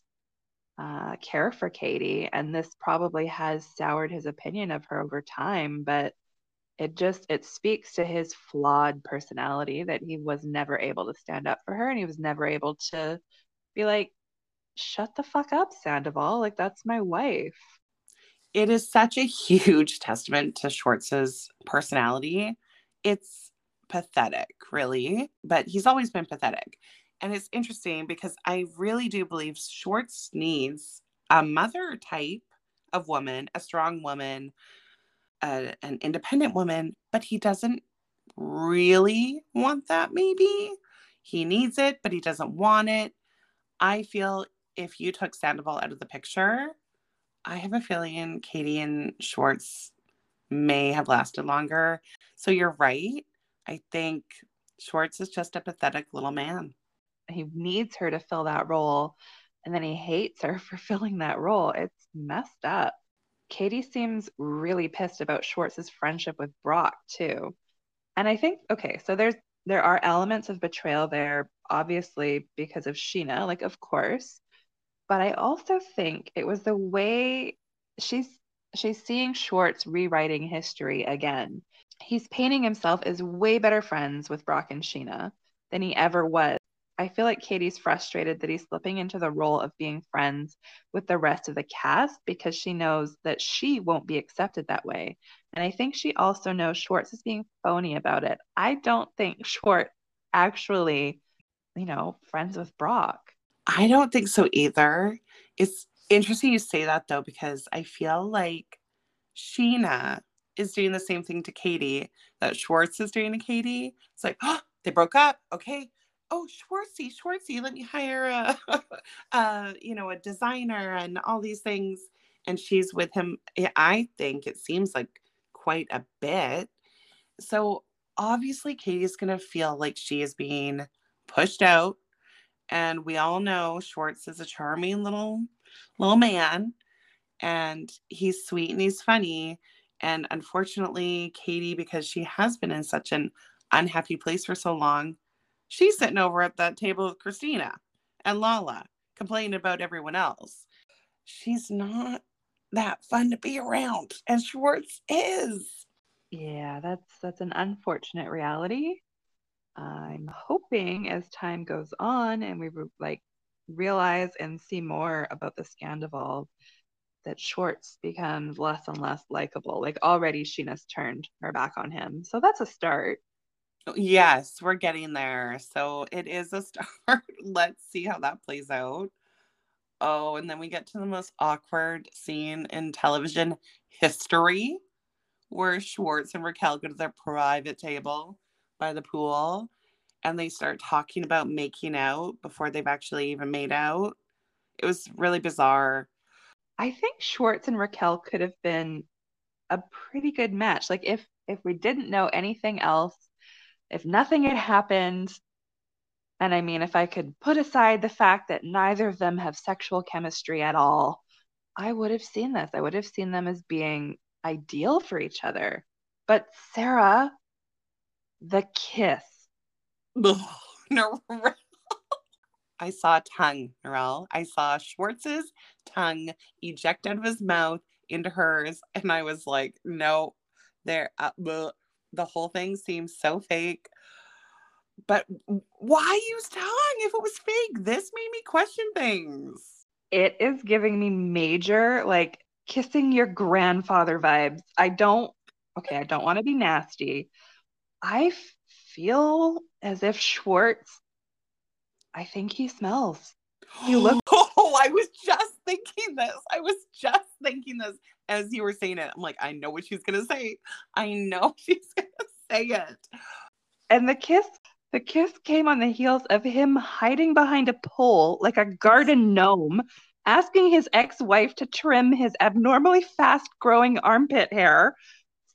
Speaker 2: uh, care for Katie. And this probably has soured his opinion of her over time, but it just it speaks to his flawed personality that he was never able to stand up for her and he was never able to be like shut the fuck up sandoval like that's my wife
Speaker 1: it is such a huge testament to schwartz's personality it's pathetic really but he's always been pathetic and it's interesting because i really do believe schwartz needs a mother type of woman a strong woman a, an independent woman, but he doesn't really want that, maybe. He needs it, but he doesn't want it. I feel if you took Sandoval out of the picture, I have a feeling Katie and Schwartz may have lasted longer. So you're right. I think Schwartz is just a pathetic little man.
Speaker 2: He needs her to fill that role, and then he hates her for filling that role. It's messed up. Katie seems really pissed about Schwartz's friendship with Brock too. And I think okay, so there's there are elements of betrayal there, obviously because of Scheana, like of course. But I also think it was the way she's she's seeing Schwartz rewriting history again. He's painting himself as way better friends with Brock and Scheana than he ever was I feel like Katie's frustrated that he's slipping into the role of being friends with the rest of the cast because she knows that she won't be accepted that way. And I think she also knows Schwartz is being phony about it. I don't think Schwartz actually, you know, friends with Brock.
Speaker 1: I don't think so either. It's interesting you say that though, because I feel like Scheana is doing the same thing to Katie that Schwartz is doing to Katie. It's like, oh, they broke up. Okay, oh schwartzy schwartzy let me hire a, a you know a designer and all these things and she's with him eh, i think it seems like quite a bit so obviously katie's going to feel like she is being pushed out and we all know schwartz is a charming little little man and he's sweet and he's funny and unfortunately katie because she has been in such an unhappy place for so long She's sitting over at that table with Kristina and Lala, complaining about everyone else. She's not that fun to be around, and Schwartz is.
Speaker 2: Yeah, that's that's an unfortunate reality. I'm hoping as time goes on and we like realize and see more about the Scandoval that Schwartz becomes less and less likable. Like already Scheana's turned her back on him. So that's a start.
Speaker 1: Oh, yes, we're getting there. So it is a start. Let's see how that plays out. Oh, and then we get to the most awkward scene in television history where Schwartz and Raquel go to their private table by the pool and they start talking about making out before they've actually even made out. It was really bizarre.
Speaker 2: I think Schwartz and Raquel could have been a pretty good match. Like if if we didn't know anything else if nothing had happened, and I mean, if I could put aside the fact that neither of them have sexual chemistry at all, I would have seen this. I would have seen them as being ideal for each other. But Sarah, the kiss.
Speaker 1: no, I saw a tongue, Narelle. I saw Schwartz's tongue eject out of his mouth into hers, and I was like, no, there. Uh, the whole thing seems so fake. But why use tongue if it was fake? This made me question things.
Speaker 2: It is giving me major, like, kissing your grandfather vibes. I don't, okay, I don't want to be nasty. I feel as if Schwartz, I think he smells.
Speaker 1: He looks. Oh, I was just thinking this. I was just thinking this as you were saying it. I'm like, I know what she's gonna say. I know she's gonna say it.
Speaker 2: And the kiss, the kiss came on the heels of him hiding behind a pole like a garden gnome, asking his ex-wife to trim his abnormally fast-growing armpit hair.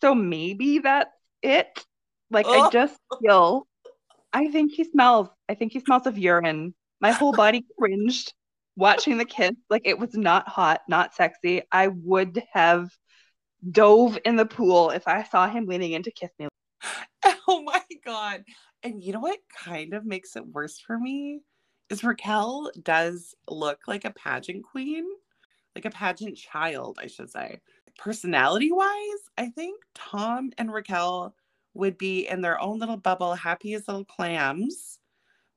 Speaker 2: So maybe that's it. Like oh. I just feel I think he smells. I think he smells of urine. My whole body cringed watching the kiss. Like it was not hot, not sexy. I would have dove in the pool if I saw him leaning in to kiss me.
Speaker 1: Oh my god. And you know what kind of makes it worse for me is Raquel does look like a pageant queen, like a pageant child, I should say. Personality wise, I think Tom and Raquel would be in their own little bubble, happy as little clams,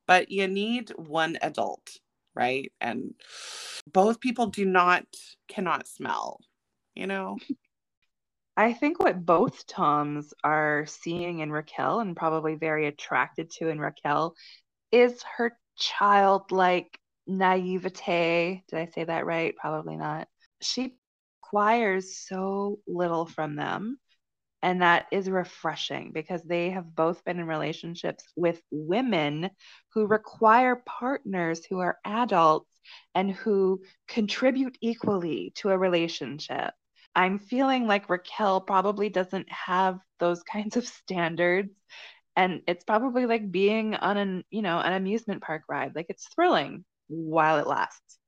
Speaker 1: but you need one adult, right? And both people do not, cannot smell, you know?
Speaker 2: I think what both Toms are seeing in Raquel and probably very attracted to in Raquel is her childlike naivete. Did I say that right? Probably not. She requires so little from them. And that is refreshing because they have both been in relationships with women who require partners who are adults and who contribute equally to a relationship. I'm feeling like Raquel probably doesn't have those kinds of standards. And it's probably like being on an you know an amusement park ride. Like it's thrilling while it lasts.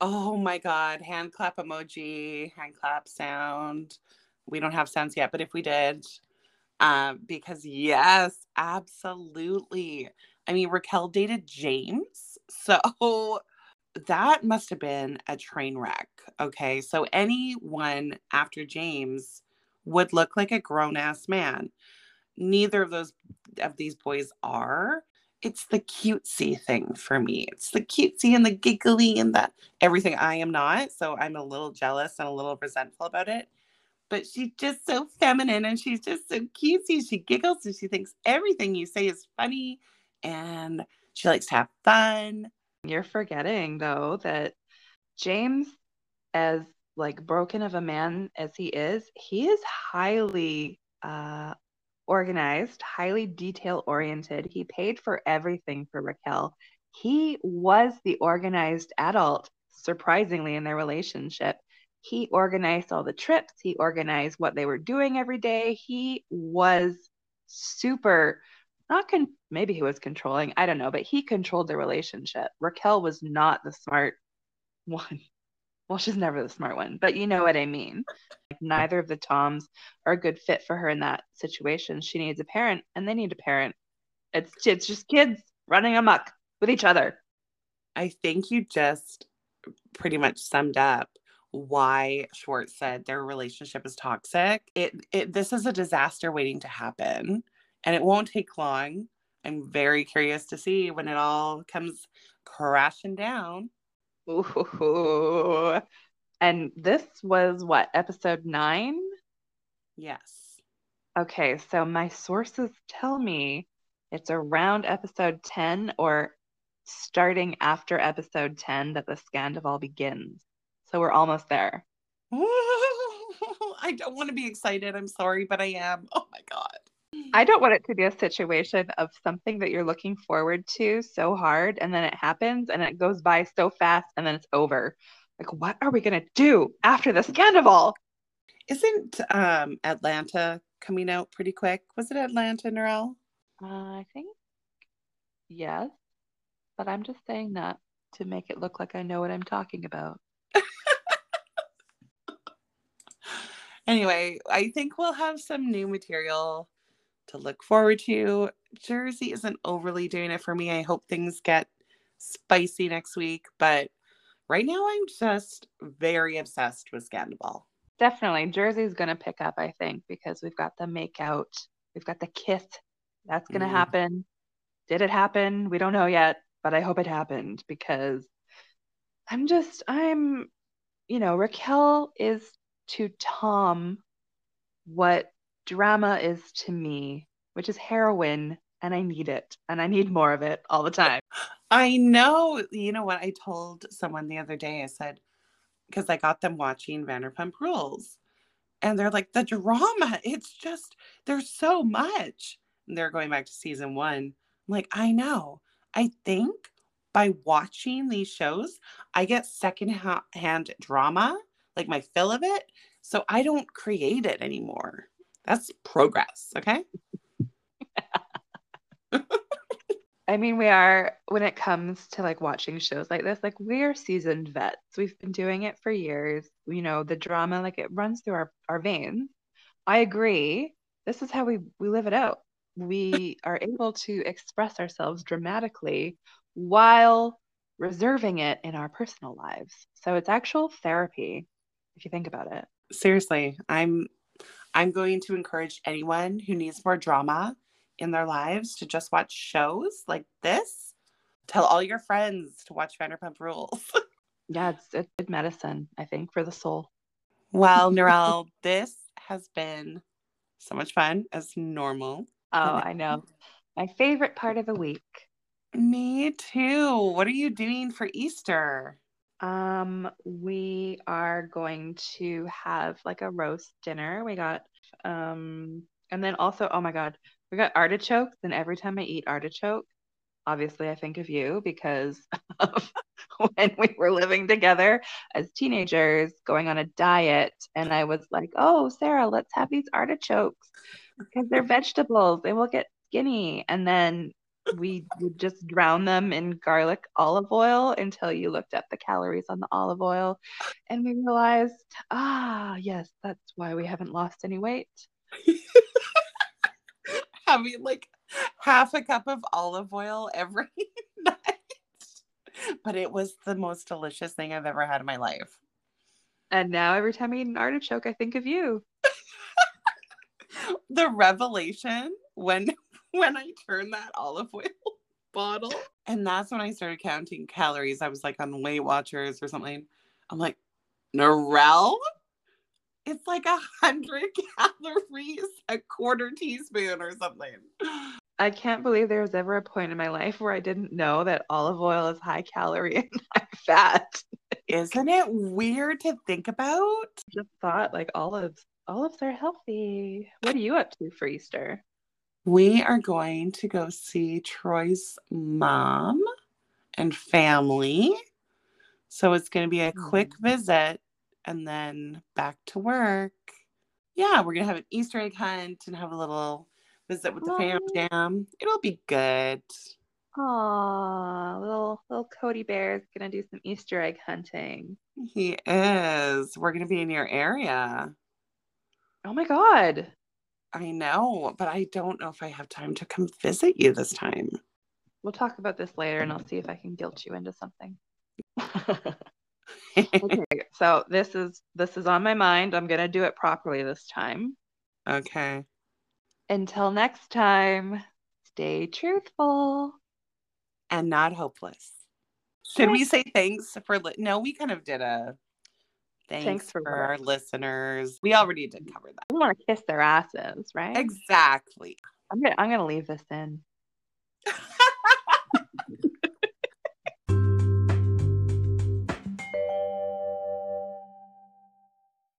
Speaker 1: Oh my god. Hand clap emoji hand clap sound we don't have sounds yet but if we did um because yes absolutely. I mean raquel dated james so that must have been a train wreck okay? So anyone after james would look like a grown-ass man. Neither of those of these boys are. It's the cutesy thing for me. It's the cutesy and the giggly and that everything. I am not so i'm a little jealous and a little resentful about it but she's just so feminine and she's just so cutesy she giggles and she thinks everything you say is funny and she likes to have fun
Speaker 2: you're forgetting though that james as like broken of a man as he is he is highly uh organized, highly detail oriented. He paid for everything for Raquel. He was the organized adult, surprisingly, in their relationship. He organized all the trips, he organized what they were doing every day. He was super, not con- maybe he was controlling, I don't know, but he controlled the relationship. Raquel was not the smart one. Well, she's never the smart one, but you know what I mean. Like, neither of the Toms are a good fit for her in that situation. She needs a parent, and they need a parent. It's it's just kids running amok with each other.
Speaker 1: I think you just pretty much summed up why Schwartz said their relationship is toxic. It, it this is a disaster waiting to happen, and it won't take long. I'm very curious to see when it all comes crashing down
Speaker 2: Ooh. And this was what, episode nine?
Speaker 1: Yes.
Speaker 2: Okay, so my sources tell me it's around episode 10 or starting after episode 10 that the Scandoval begins. So we're almost there.
Speaker 1: I don't want to be excited. I'm sorry, but I am. Oh my God.
Speaker 2: I don't want it to be a situation of something that you're looking forward to so hard and then it happens and it goes by so fast and then it's over. Like, what are we going to do after the scandal?
Speaker 1: Isn't um, Atlanta coming out pretty quick? Was it Atlanta, Narelle?
Speaker 2: Uh, I think yes, but I'm just saying that to make it look like I know what I'm talking about.
Speaker 1: anyway, I think we'll have some new material to look forward to. Jersey isn't overly doing it for me. I hope things get spicy next week, but right now I'm just very obsessed with Scandal.
Speaker 2: Definitely. Jersey's going to pick up, I think, because we've got the make out, we've got the kiss. That's going to mm. happen. Did it happen? We don't know yet, but I hope it happened because I'm just, I'm, you know, Raquel is to Tom what drama is to me, which is heroin, and I need it, and I need more of it all the time.
Speaker 1: I know. You know what? I told someone the other day, I said, because I got them watching Vanderpump Rules, and they're like, the drama, it's just, there's so much. And they're going back to season one. I'm like, I know. I think by watching these shows, I get secondhand drama, like my fill of it. So I don't create it anymore. That's progress. Okay.
Speaker 2: I mean, we are, when it comes to like watching shows like this, like we're seasoned vets. We've been doing it for years. You know, the drama, like it runs through our, our veins. I agree. This is how we, we live it out. We are able to express ourselves dramatically while reserving it in our personal lives. So it's actual therapy if you think about it.
Speaker 1: Seriously, I'm I'm going to encourage anyone who needs more drama in their lives to just watch shows like this. Tell all your friends to watch Vanderpump Rules.
Speaker 2: yeah, it's, it's good medicine, I think, for the soul.
Speaker 1: Well, Narelle, this has been so much fun as normal.
Speaker 2: Oh, I know. My favorite part of the week.
Speaker 1: Me too. What are you doing for Easter?
Speaker 2: Um, we are going to have like a roast dinner. We got um and then also, oh my god, we got artichokes and every time I eat artichoke, obviously I think of you because of when we were living together as teenagers going on a diet and I was like, "Oh, Sarah, let's have these artichokes because they're vegetables. They will get skinny." And then we would just drown them in garlic olive oil until you looked up the calories on the olive oil. And we realized, ah, yes, that's why we haven't lost any weight.
Speaker 1: Having like half a cup of olive oil every night. But it was the most delicious thing I've ever had in my life.
Speaker 2: And now every time I eat an artichoke, I think of you.
Speaker 1: the revelation when when I turned that olive oil bottle. And that's when I started counting calories. I was like on Weight Watchers or something. I'm like, Narelle? It's like a hundred calories, a quarter teaspoon or something.
Speaker 2: I can't believe there was ever a point in my life where I didn't know that olive oil is high calorie and high fat.
Speaker 1: Isn't it weird to think about?
Speaker 2: Just thought like olives olives are healthy. What are you up to for Easter?
Speaker 1: We are going to go see Troy's mom and family. So it's going to be a quick mm. visit and then back to work. Yeah, we're going to have an Easter egg hunt and have a little visit with the fam jam. It'll be good.
Speaker 2: Aw, little little Cody Bear is gonna do some Easter egg hunting.
Speaker 1: He is. We're gonna be in your area.
Speaker 2: Oh my god.
Speaker 1: I know, but I don't know if I have time to come visit you this time.
Speaker 2: We'll talk about this later and I'll see if I can guilt you into something. okay, so this is this is on my mind. I'm going to do it properly this time.
Speaker 1: Okay.
Speaker 2: Until next time, stay truthful
Speaker 1: and not hopeless. Should we say thanks for li- No, we kind of did a Thanks, Thanks for, for our listeners. We already did mm. cover that.
Speaker 2: We want to kiss their asses, right?
Speaker 1: Exactly.
Speaker 2: I'm gonna I'm gonna leave this in.